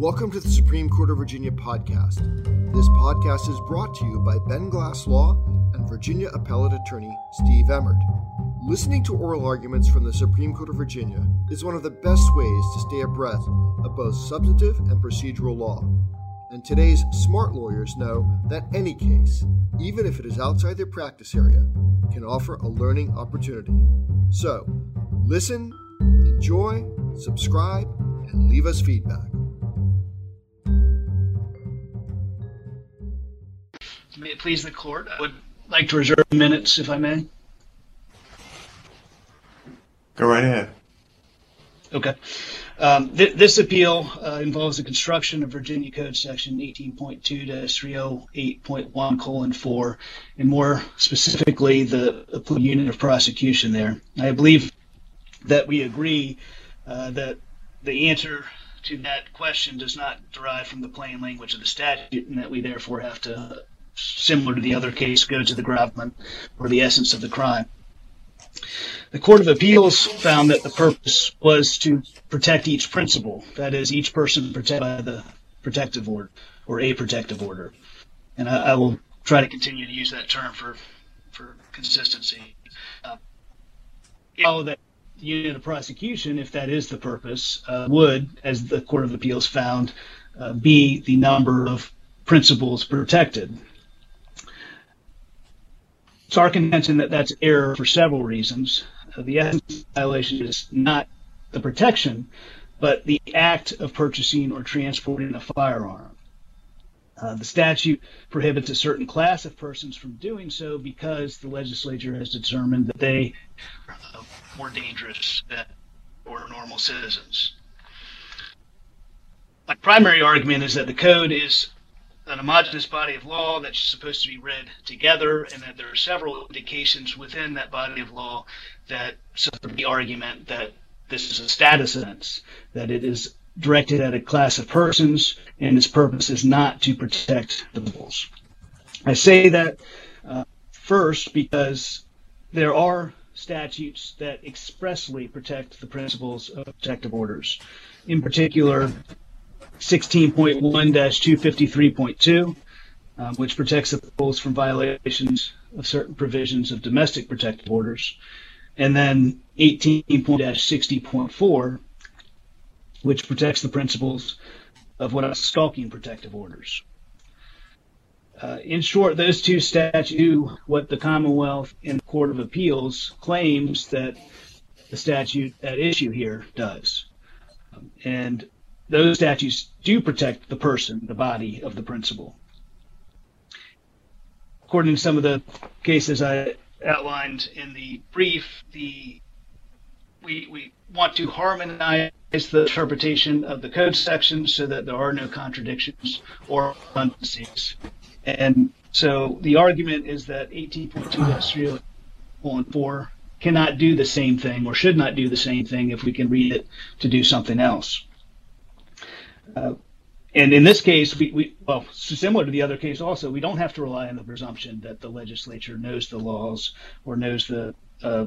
Welcome to the Supreme Court of Virginia podcast. This podcast is brought to you by Ben Glass Law and Virginia Appellate Attorney Steve Emmert. Listening to oral arguments from the Supreme Court of Virginia is one of the best ways to stay abreast of both substantive and procedural law. And today's smart lawyers know that any case, even if it is outside their practice area, can offer a learning opportunity. So, listen, enjoy, subscribe, and leave us feedback. Please the court, I would like to reserve minutes if I may. Go right ahead. Okay. Um, th- this appeal uh, involves the construction of Virginia Code Section eighteen point two to three hundred eight point one colon 4, and more specifically, the, the unit of prosecution there. I believe that we agree uh, that the answer to that question does not derive from the plain language of the statute, and that we therefore have to, similar to the other case, go to the gravamen or the essence of the crime. The Court of Appeals found that the purpose was to protect each principal, that is, each person protected by the protective order or a protective order. And I, I will try to continue to use that term for for consistency. Uh, that the unit of prosecution, if that is the purpose, uh, would, as the Court of Appeals found, uh, be the number of principals protected. It's our contention that that's error for several reasons. The essence violation is not the protection, but the act of purchasing or transporting a firearm. Uh, the statute prohibits a certain class of persons from doing so because the legislature has determined that they are more dangerous than or normal citizens. My primary argument is that the code is an homogenous body of law that's supposed to be read together, and that there are several indications within that body of law that support the argument that this is a status offense, that it is directed at a class of persons, and its purpose is not to protect the peoples. I say that uh, first because there are statutes that expressly protect the principals of protective orders. In particular, 16.1-253.2, um, which protects the peoples from violations of certain provisions of domestic protective orders, and then 18.60.4, which protects the principals of what are stalking protective orders. Uh, in short, those two statutes, do what the Commonwealth and the Court of Appeals claims that the statute at issue here does. Um, and those statutes do protect the person, the body of the principal. According to some of the cases I outlined in the brief, the we, we want to harmonize the interpretation of the code sections so that there are no contradictions or redundancies. And so the argument is that 18.2-3 cannot do the same thing or should not do the same thing if we can read it to do something else. Uh, and in this case, we, we, well, similar to the other case also, we don't have to rely on the presumption that the legislature knows the laws or knows the uh,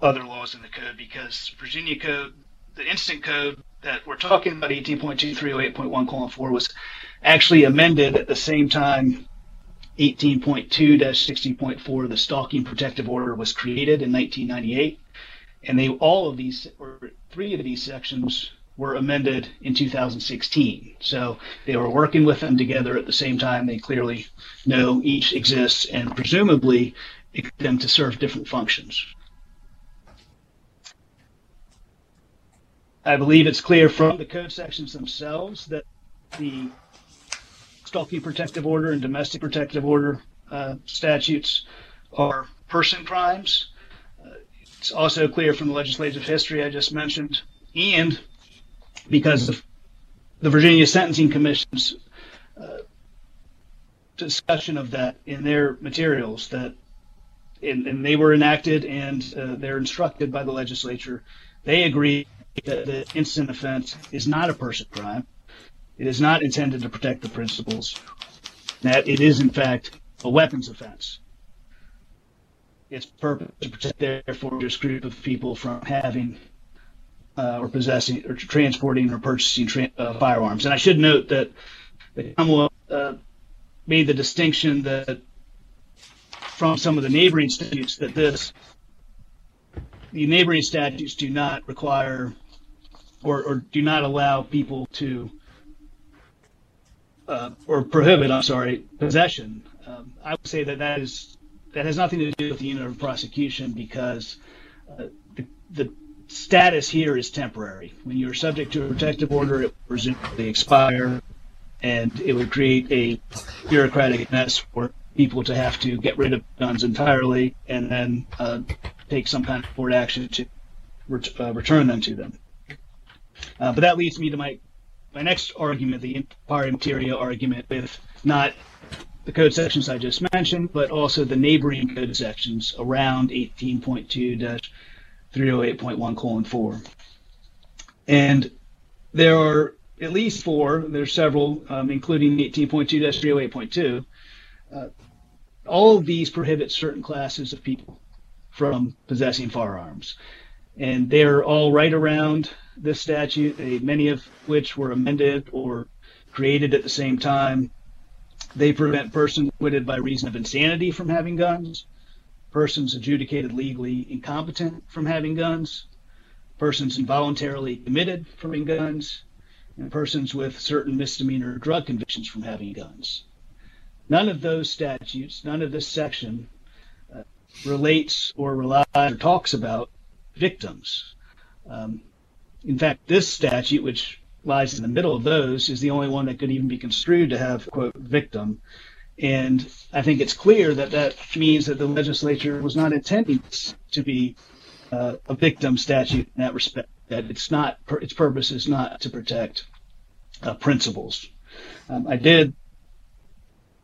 other laws in the code because Virginia code, the instant code that we're talking about, 18.2308.1 colon 4, was actually amended at the same time 18.2-60.4, the stalking protective order was created in 1998. And they all of these, or three of these sections were amended in 2016. So they were working with them together at the same time. They clearly know each exists and presumably them to serve different functions. I believe it's clear from the code sections themselves that the stalking protective order and domestic protective order uh, statutes are person crimes. Uh, it's also clear from the legislative history I just mentioned and because of the Virginia Sentencing Commission's uh, discussion of that in their materials that and, and they were enacted and uh, they're instructed by the legislature. They agree that the instant offense is not a person crime. It is not intended to protect the principals. That it is in fact a weapons offense. Its purpose to protect therefore this group of people from having uh, or possessing or transporting or purchasing tra- uh, firearms. And I should note that the Commonwealth uh, made the distinction that from some of the neighboring statutes that this the neighboring statutes do not require or, or do not allow people to uh, or prohibit, I'm sorry, possession. Um, I would say that that is that has nothing to do with the unit of prosecution because uh, the, the status here is temporary. When you're subject to a protective order, it will presumably expire, and it would create a bureaucratic mess for people to have to get rid of guns entirely and then uh, take some kind of court action to ret- uh, return them to them. Uh, but that leads me to my my next argument, the pari materia argument, with not the code sections I just mentioned, but also the neighboring code sections around 18.2-308.1 colon 4. And there are at least four, there's several, um, including 18.2-308.2. Uh, all of these prohibit certain classes of people from possessing firearms. And they're all right around this statute, they, many of which were amended or created at the same time. They prevent persons acquitted by reason of insanity from having guns, persons adjudicated legally incompetent from having guns, persons involuntarily committed from having guns, and persons with certain misdemeanor drug convictions from having guns. None of those statutes, none of this section uh, relates or relies or talks about victims. Um, in fact, this statute, which lies in the middle of those, is the only one that could even be construed to have, quote, victim. And I think it's clear that that means that the legislature was not intending to be uh, a victim statute in that respect, that it's not, its purpose is not to protect uh, principals. Um, I did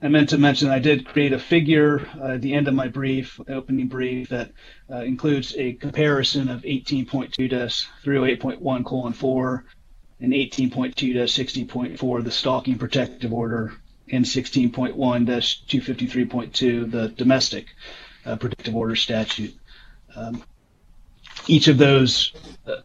I meant to mention I did create a figure uh, at the end of my brief, opening brief, that uh, includes a comparison of 18.2-308.1 colon 4 and 18.2-60.4, the stalking protective order, and 16.1-253.2, the domestic uh, protective order statute. Um, each of those uh,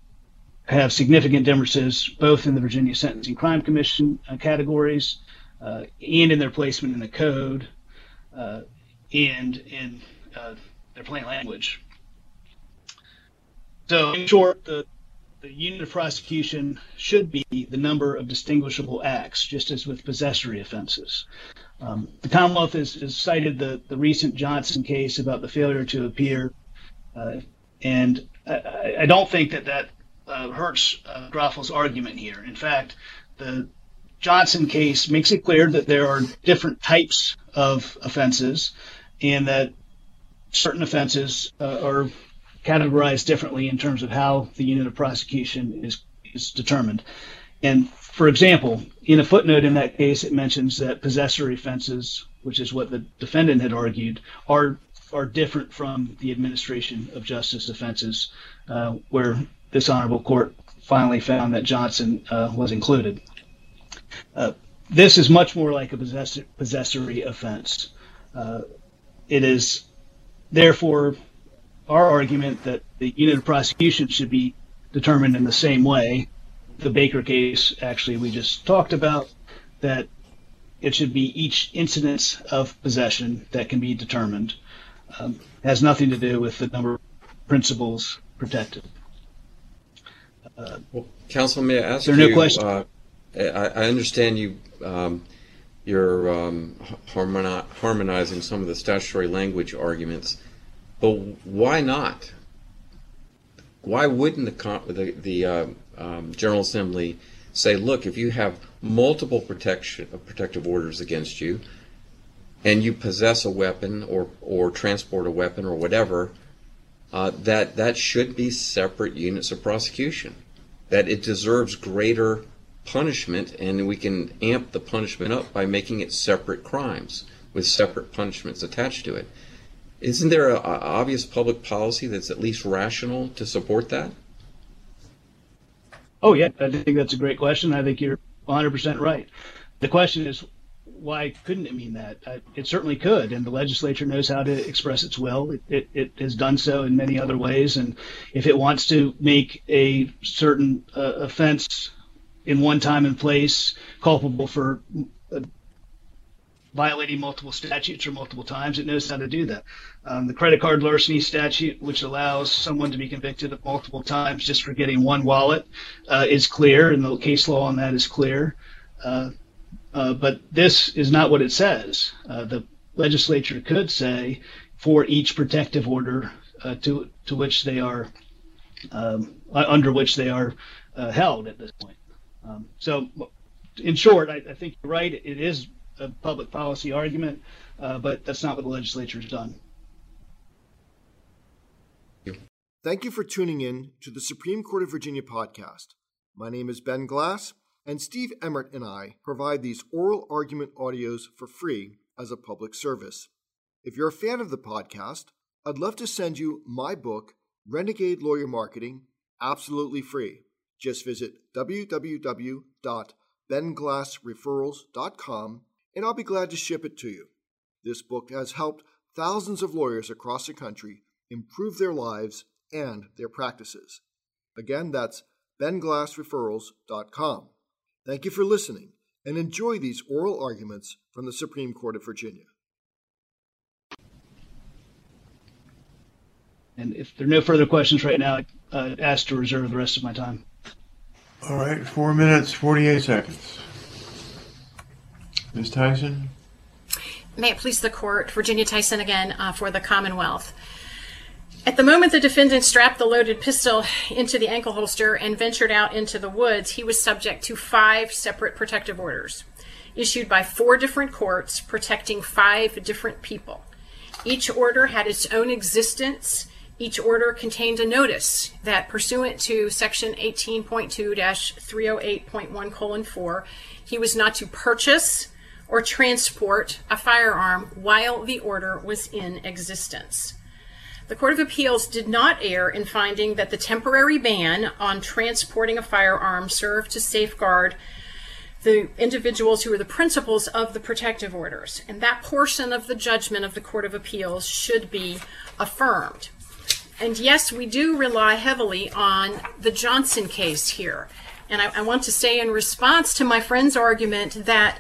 have significant differences, both in the Virginia Sentencing Crime Commission uh, categories uh, and in their placement in the code uh, and in uh, their plain language. So, in short, the, the unit of prosecution should be the number of distinguishable acts, just as with possessory offenses. Um, the Commonwealth has, has, cited the, the recent Johnson case about the failure to appear, uh, and I, I, don't think that that uh, hurts uh, Groffel's argument here. In fact, the Johnson case makes it clear that there are different types of offenses and that certain offenses uh, are categorized differently in terms of how the unit of prosecution is, is determined. And for example, in a footnote in that case, it mentions that possessory offenses, which is what the defendant had argued, are are different from the administration of justice offenses, uh, where this honorable court finally found that Johnson uh, was included. Uh, this is much more like a possessor, possessory offense. Uh, it is therefore our argument that the unit of prosecution should be determined in the same way. The Baker case, actually, we just talked about that it should be each incidence of possession that can be determined. Um, has nothing to do with the number of principals protected. Uh, well, counsel, may I ask there you? No question. Uh, I, I understand you um, you're um, harmoni- harmonizing some of the statutory language arguments, but why not? Why wouldn't the the, the uh, um, General Assembly say, look, if you have multiple protection protective orders against you, and you possess a weapon or or transport a weapon or whatever, uh, that that should be separate units of prosecution. That it deserves greater punishment, and we can amp the punishment up by making it separate crimes with separate punishments attached to it. Isn't there an obvious public policy that's at least rational to support that? Oh, yeah, I think that's a great question. I think you're 100% right. The question is, why couldn't it mean that? Uh, it certainly could, and the legislature knows how to express its will. It, it, it, has done so in many other ways, and if it wants to make a certain uh, offense in one time and place culpable for uh, violating multiple statutes or multiple times, it knows how to do that. Um, the credit card larceny statute, which allows someone to be convicted of multiple times just for getting one wallet, uh, is clear, and the case law on that is clear. Uh, uh, but this is not what it says. Uh, the legislature could say for each protective order uh, to to which they are um, under which they are uh, held at this point. Um, so, in short, I, I, think you're right. It is a public policy argument, uh, but that's not what the legislature has done. Thank you for tuning in to the Supreme Court of Virginia podcast. My name is Ben Glass and Steve Emmert and I provide these oral argument audios for free as a public service. If you're a fan of the podcast, I'd love to send you my book, Renegade Lawyer Marketing, absolutely free. Just visit www.benglassreferrals.com and I'll be glad to ship it to you. This book has helped thousands of lawyers across the country improve their lives and their practices. Again, that's benglassreferrals.com. Thank you for listening and enjoy these oral arguments from the Supreme Court of Virginia. And if there are no further questions right now, I uh, ask to reserve the rest of my time. All right, four minutes, 48 seconds. Ms. Theisen? May it please the court, Virginia Theisen again uh, for the Commonwealth. At the moment the defendant strapped the loaded pistol into the ankle holster and ventured out into the woods, he was subject to five separate protective orders issued by four different courts protecting five different people. Each order had its own existence. Each order contained a notice that, pursuant to Section 18.2-308.1 colon 4, he was not to purchase or transport a firearm while the order was in existence. The Court of Appeals did not err in finding that the temporary ban on transporting a firearm served to safeguard the individuals who are the principals of the protective orders. And that portion of the judgment of the Court of Appeals should be affirmed. And yes, we do rely heavily on the Johnson case here. And I, I want to say, in response to my friend's argument, that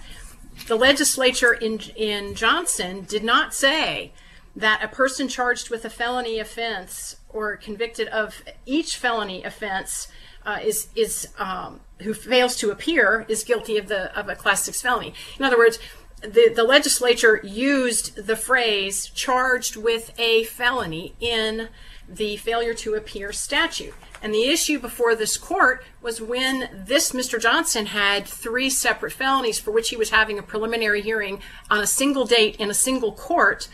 the legislature in, in Johnson did not say that a person charged with a felony offense or convicted of each felony offense uh, is is um, who fails to appear is guilty of the of a class six felony. In other words, the the legislature used the phrase "charged with a felony" in the failure to appear statute. And the issue before this court was when this Mr. Johnson had three separate felonies for which he was having a preliminary hearing on a single date in a single court,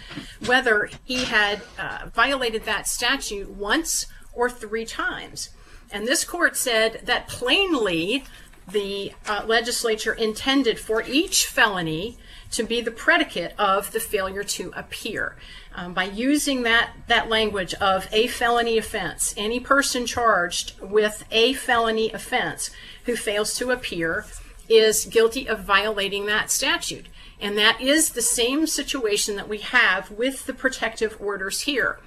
whether he had uh, violated that statute once or three times. And this court said that plainly the uh, legislature intended for each felony to be the predicate of the failure to appear. Um, by using that, that language of a felony offense, any person charged with a felony offense who fails to appear is guilty of violating that statute. And that is the same situation that we have with the protective orders here.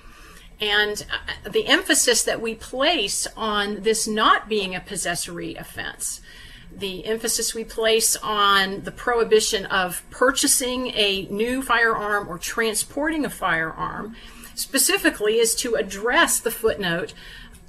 And uh, the emphasis that we place on this not being a possessory offense the emphasis we place on the prohibition of purchasing a new firearm or transporting a firearm specifically is to address the footnote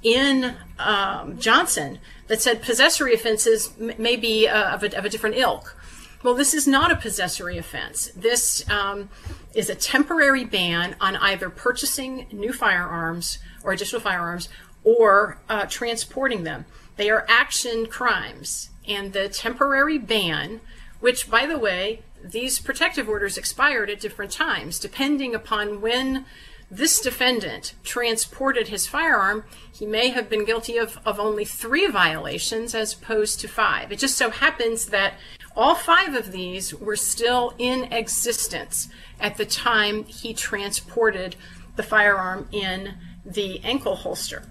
in um, Johnson that said possessory offenses may be uh, of, a, of, a, different ilk. Well, this is not a possessory offense. This um, is a temporary ban on either purchasing new firearms or additional firearms or uh, transporting them. They are action crimes and the temporary ban, which, by the way, these protective orders expired at different times, depending upon when this defendant transported his firearm, he may have been guilty of, of only three violations as opposed to five. It just so happens that all five of these were still in existence at the time he transported the firearm in the ankle holster.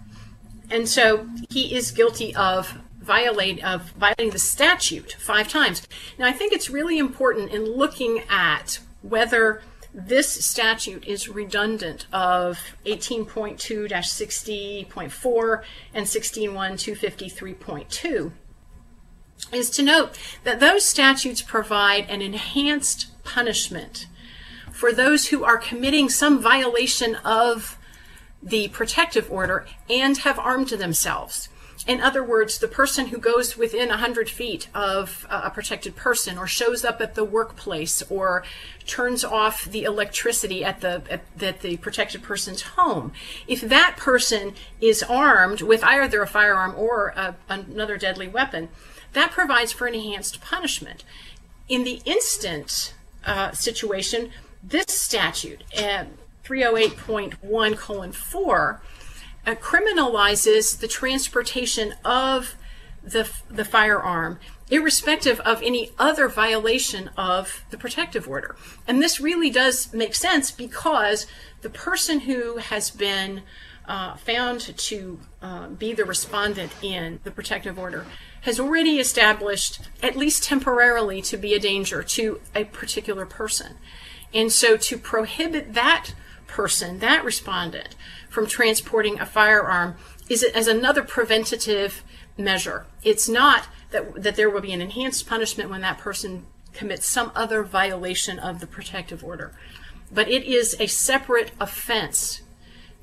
And so he is guilty of violate of violating the statute five times. Now, I think it's really important in looking at whether this statute is redundant of 18.2-60.4 and 16.1-253.2 is to note that those statutes provide an enhanced punishment for those who are committing some violation of the protective order and have armed themselves. In other words, the person who goes within 100 feet of a protected person or shows up at the workplace or turns off the electricity at the, at, at the protected person's home, if that person is armed with either a firearm or a, another deadly weapon, that provides for an enhanced punishment. In the instant uh, situation, this statute, uh, 308.1 colon 4, uh, criminalizes the transportation of the, the firearm, irrespective of any other violation of the protective order. And this really does make sense because the person who has been uh, found to uh, be the respondent in the protective order has already established, at least temporarily, to be a danger to a particular person. And so to prohibit that person, that respondent, from transporting a firearm is as another preventative measure. It's not that, that there will be an enhanced punishment when that person commits some other violation of the protective order, but it is a separate offense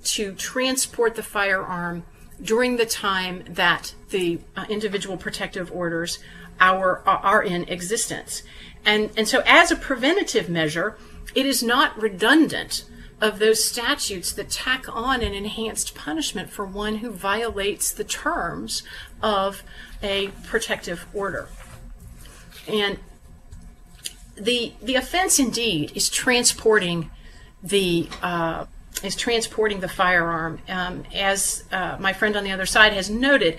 to transport the firearm during the time that the uh, individual protective orders are, are in existence. And, and so, as a preventative measure, it is not redundant of those statutes that tack on an enhanced punishment for one who violates the terms of a protective order. And the the offense indeed is transporting the uh, is transporting the firearm, um, as uh, my friend on the other side has noted.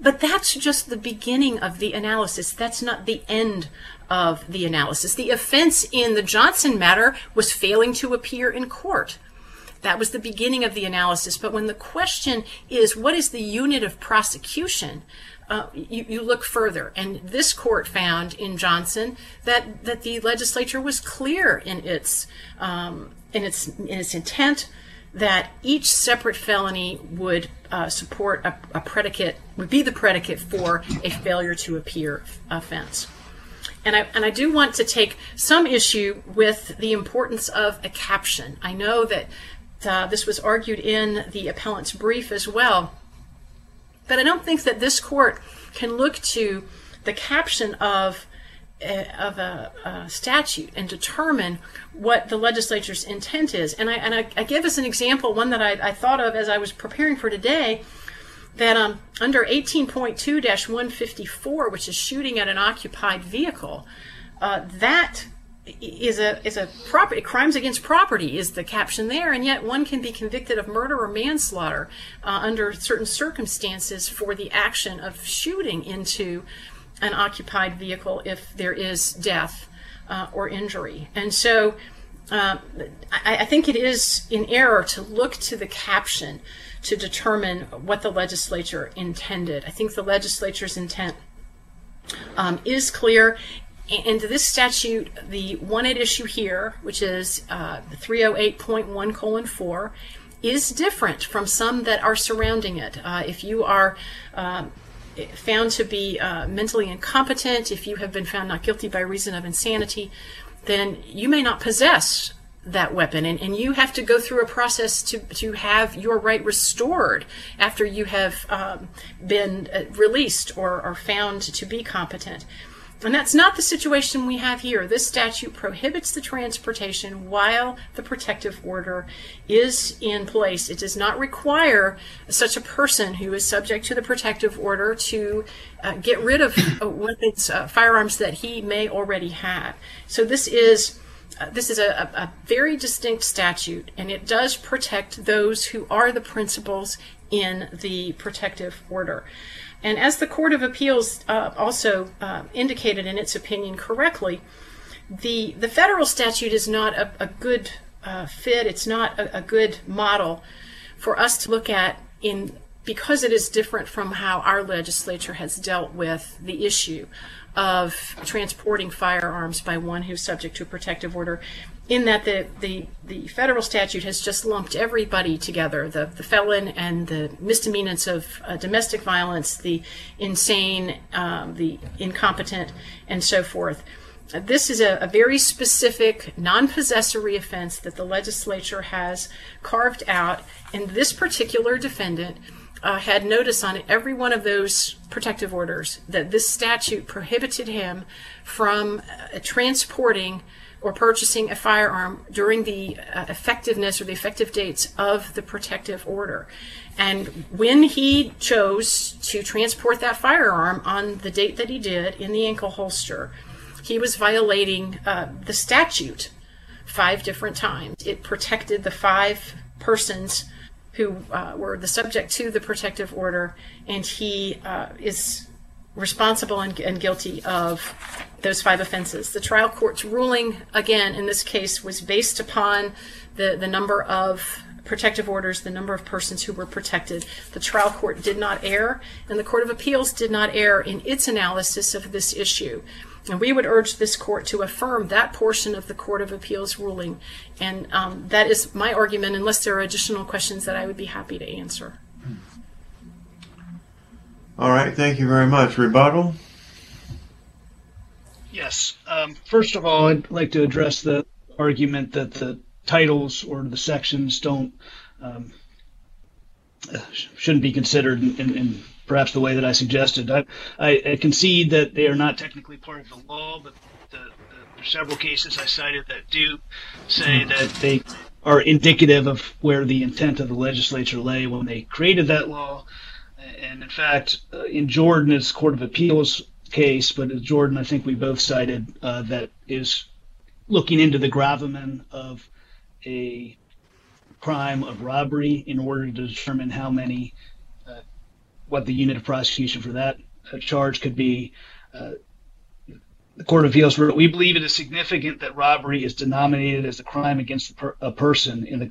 But that's just the beginning of the analysis. That's not the end of the analysis. The offense in the Johnson matter was failing to appear in court. That was the beginning of the analysis. But when the question is, what is the unit of prosecution? Uh, you, you, look further. And this court found in Johnson that, that the legislature was clear in its, um, in its, in its intent that each separate felony would uh, support a, a, predicate, would be the predicate for a failure to appear offense. And I, and I do want to take some issue with the importance of a caption. I know that uh, this was argued in the appellant's brief as well. But I don't think that this court can look to the caption of of a, a, statute and determine what the legislature's intent is. And I, and I, I give us an example, one that I, I, thought of as I was preparing for today, that um, under 18.2-154, which is shooting at an occupied vehicle, uh, that is a is a property crimes against property is the caption there, and yet one can be convicted of murder or manslaughter uh, under certain circumstances for the action of shooting into an occupied vehicle if there is death uh, or injury. And so uh, I, I, think it is in error to look to the caption to determine what the legislature intended. I think the legislature's intent um, is clear. And this statute, the one at issue here, which is uh, 308.1 colon 4, is different from some that are surrounding it. Uh, if you are um, found to be uh, mentally incompetent, if you have been found not guilty by reason of insanity, then you may not possess that weapon and, and you have to go through a process to, to have your right restored after you have um, been uh, released or, or found to be competent. And that's not the situation we have here. This statute prohibits the transportation while the protective order is in place. It does not require such a person who is subject to the protective order to uh, get rid of uh, weapons, uh, firearms that he may already have. So this is. Uh, this is a, a, very distinct statute, and it does protect those who are the principals in the protective order. And as the Court of Appeals uh, also uh, indicated in its opinion correctly, the, the federal statute is not a, a good uh, fit, it's not a, a, good model for us to look at in because it is different from how our legislature has dealt with the issue of transporting firearms by one who's subject to a protective order in that the, the, the federal statute has just lumped everybody together the, the felon and the misdemeanants of uh, domestic violence, the insane, um, the incompetent, and so forth. This is a, a very specific non possessory offense that the legislature has carved out, and this particular defendant. Uh, had notice on every one of those protective orders that this statute prohibited him from uh, transporting or purchasing a firearm during the uh, effectiveness or the effective dates of the protective order. And when he chose to transport that firearm on the date that he did in the ankle holster, he was violating uh, the statute five different times. It protected the five persons who uh, were the subject to the protective order, and he uh, is responsible and, and, guilty of those five offenses. The trial court's ruling, again, in this case, was based upon the, the number of protective orders, the number of persons who were protected. The trial court did not err, and the Court of Appeals did not err in its analysis of this issue. And we would urge this court to affirm that portion of the Court of Appeals ruling. And um, that is my argument, unless there are additional questions that I would be happy to answer. All right, thank you very much. Rebuttal? Yes. Um, first of all, I'd like to address the argument that the titles or the sections don't um, shouldn't be considered in, in, in, perhaps the way that I suggested. I, I, I, concede that they are not technically part of the law, but the, the, there are several cases I cited that do say that they are indicative of where the intent of the legislature lay when they created that law and in fact, uh, in Jordan's Court of Appeals case, but Jordan, I think we both cited uh, that is looking into the gravamen of a crime of robbery in order to determine how many, uh, what the unit of prosecution for that uh, charge could be. Uh, the Court of Appeals wrote, we believe it is significant that robbery is denominated as a crime against a, per- a person in the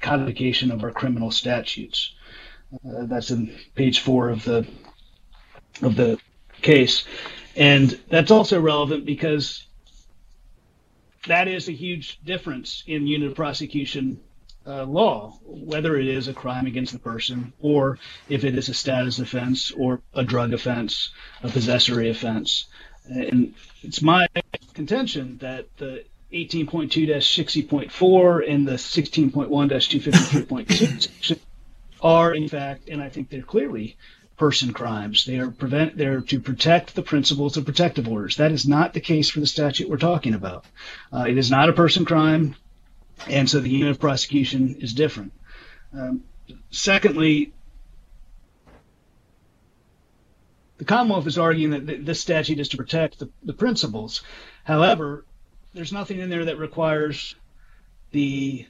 codification of our criminal statutes. Uh, that's in page four of the of the case, and that's also relevant because that is a huge difference in unit of prosecution uh, law, whether it is a crime against the person or if it is a status offense or a drug offense, a possessory offense. And it's my contention that the 18.2-60.4 and the 16.1-253.2 are in fact, and I think they're clearly person crimes. They are prevent they're to protect the principals of protective orders. That is not the case for the statute we're talking about. Uh, it is not a person crime, and so the unit of prosecution is different. Um, secondly, the Commonwealth is arguing that this statute is to protect the, the principals. However, there's nothing in there that requires the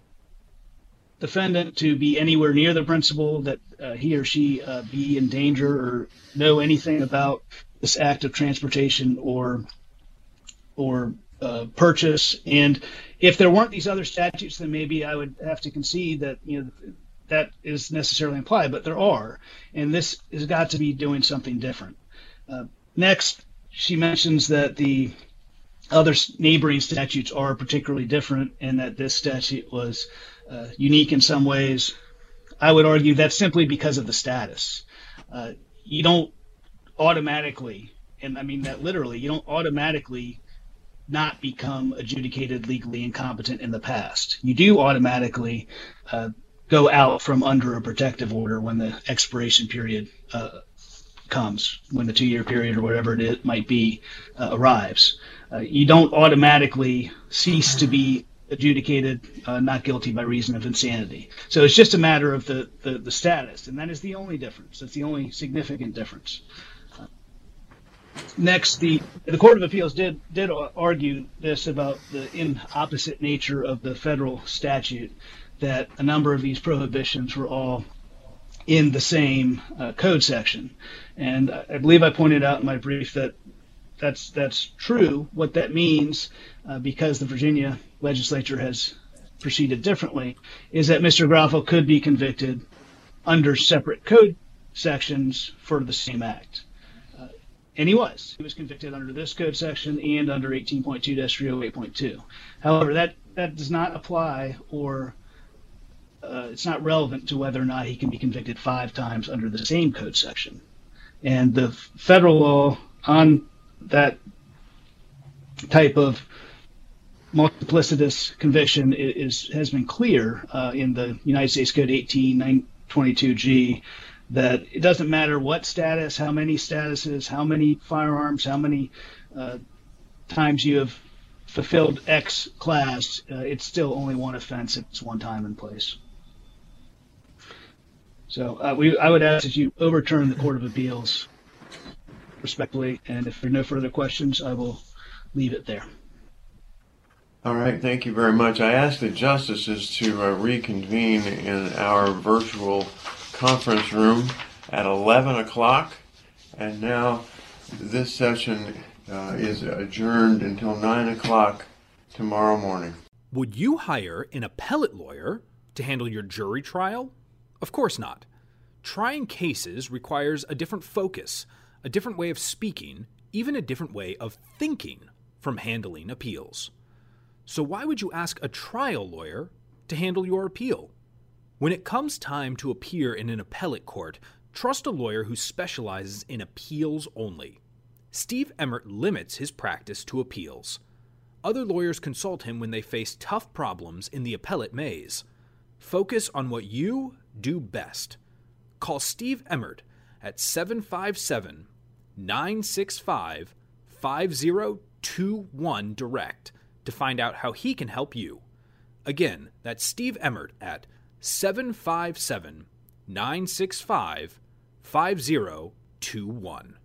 defendant to be anywhere near the principal, that uh, he or she uh, be in danger or know anything about this act of transportation or or uh, purchase. And if there weren't these other statutes, then maybe I would have to concede that you know that is necessarily implied, but there are, and this has got to be doing something different. Uh, next, she mentions that the other neighboring statutes are particularly different, and that this statute was uh, unique in some ways. I would argue that's simply because of the status. Uh, you don't automatically, and I mean that literally, you don't automatically not become adjudicated legally incompetent in the past. You do automatically uh, go out from under a protective order when the expiration period uh, comes, when the two year period or whatever it might be uh, arrives. Uh, you don't automatically cease to be adjudicated uh, not guilty by reason of insanity. So it's just a matter of the, the, the status, and that is the only difference. That's the only significant difference. Next, the the Court of Appeals did did argue this about the in opposite nature of the federal statute, that a number of these prohibitions were all in the same uh, code section, and I believe I pointed out in my brief that that's that's true. What that means, uh, because the Virginia legislature has proceeded differently, is that Mr. Groffel could be convicted under separate code sections for the same act. Uh, and he was. He was convicted under this code section and under 18.2-308.2. However, that, that does not apply or uh, it's not relevant to whether or not he can be convicted five times under the same code section. And the federal law on that type of multiplicitous conviction is, has been clear uh, in the United States Code 18922G that it doesn't matter what status, how many statuses, how many firearms, how many uh, times you have fulfilled X class, uh, it's still only one offense. It's one time and place. So uh, we, I would ask that you overturn the Court of Appeals respectfully, and if there are no further questions, I will leave it there. All right, thank you very much. I ask the justices to uh, reconvene in our virtual conference room at 11 o'clock, and now this session uh, is adjourned until 9 o'clock tomorrow morning. Would you hire an appellate lawyer to handle your jury trial? Of course not. Trying cases requires a different focus, a different way of speaking, even a different way of thinking from handling appeals. So, why would you ask a trial lawyer to handle your appeal? When it comes time to appear in an appellate court, trust a lawyer who specializes in appeals only. Steve Emmert limits his practice to appeals. Other lawyers consult him when they face tough problems in the appellate maze. Focus on what you do best. Call Steve Emmert at 757 965 5021 direct to find out how he can help you. Again, that's Steve Emmert at 757 965 5021.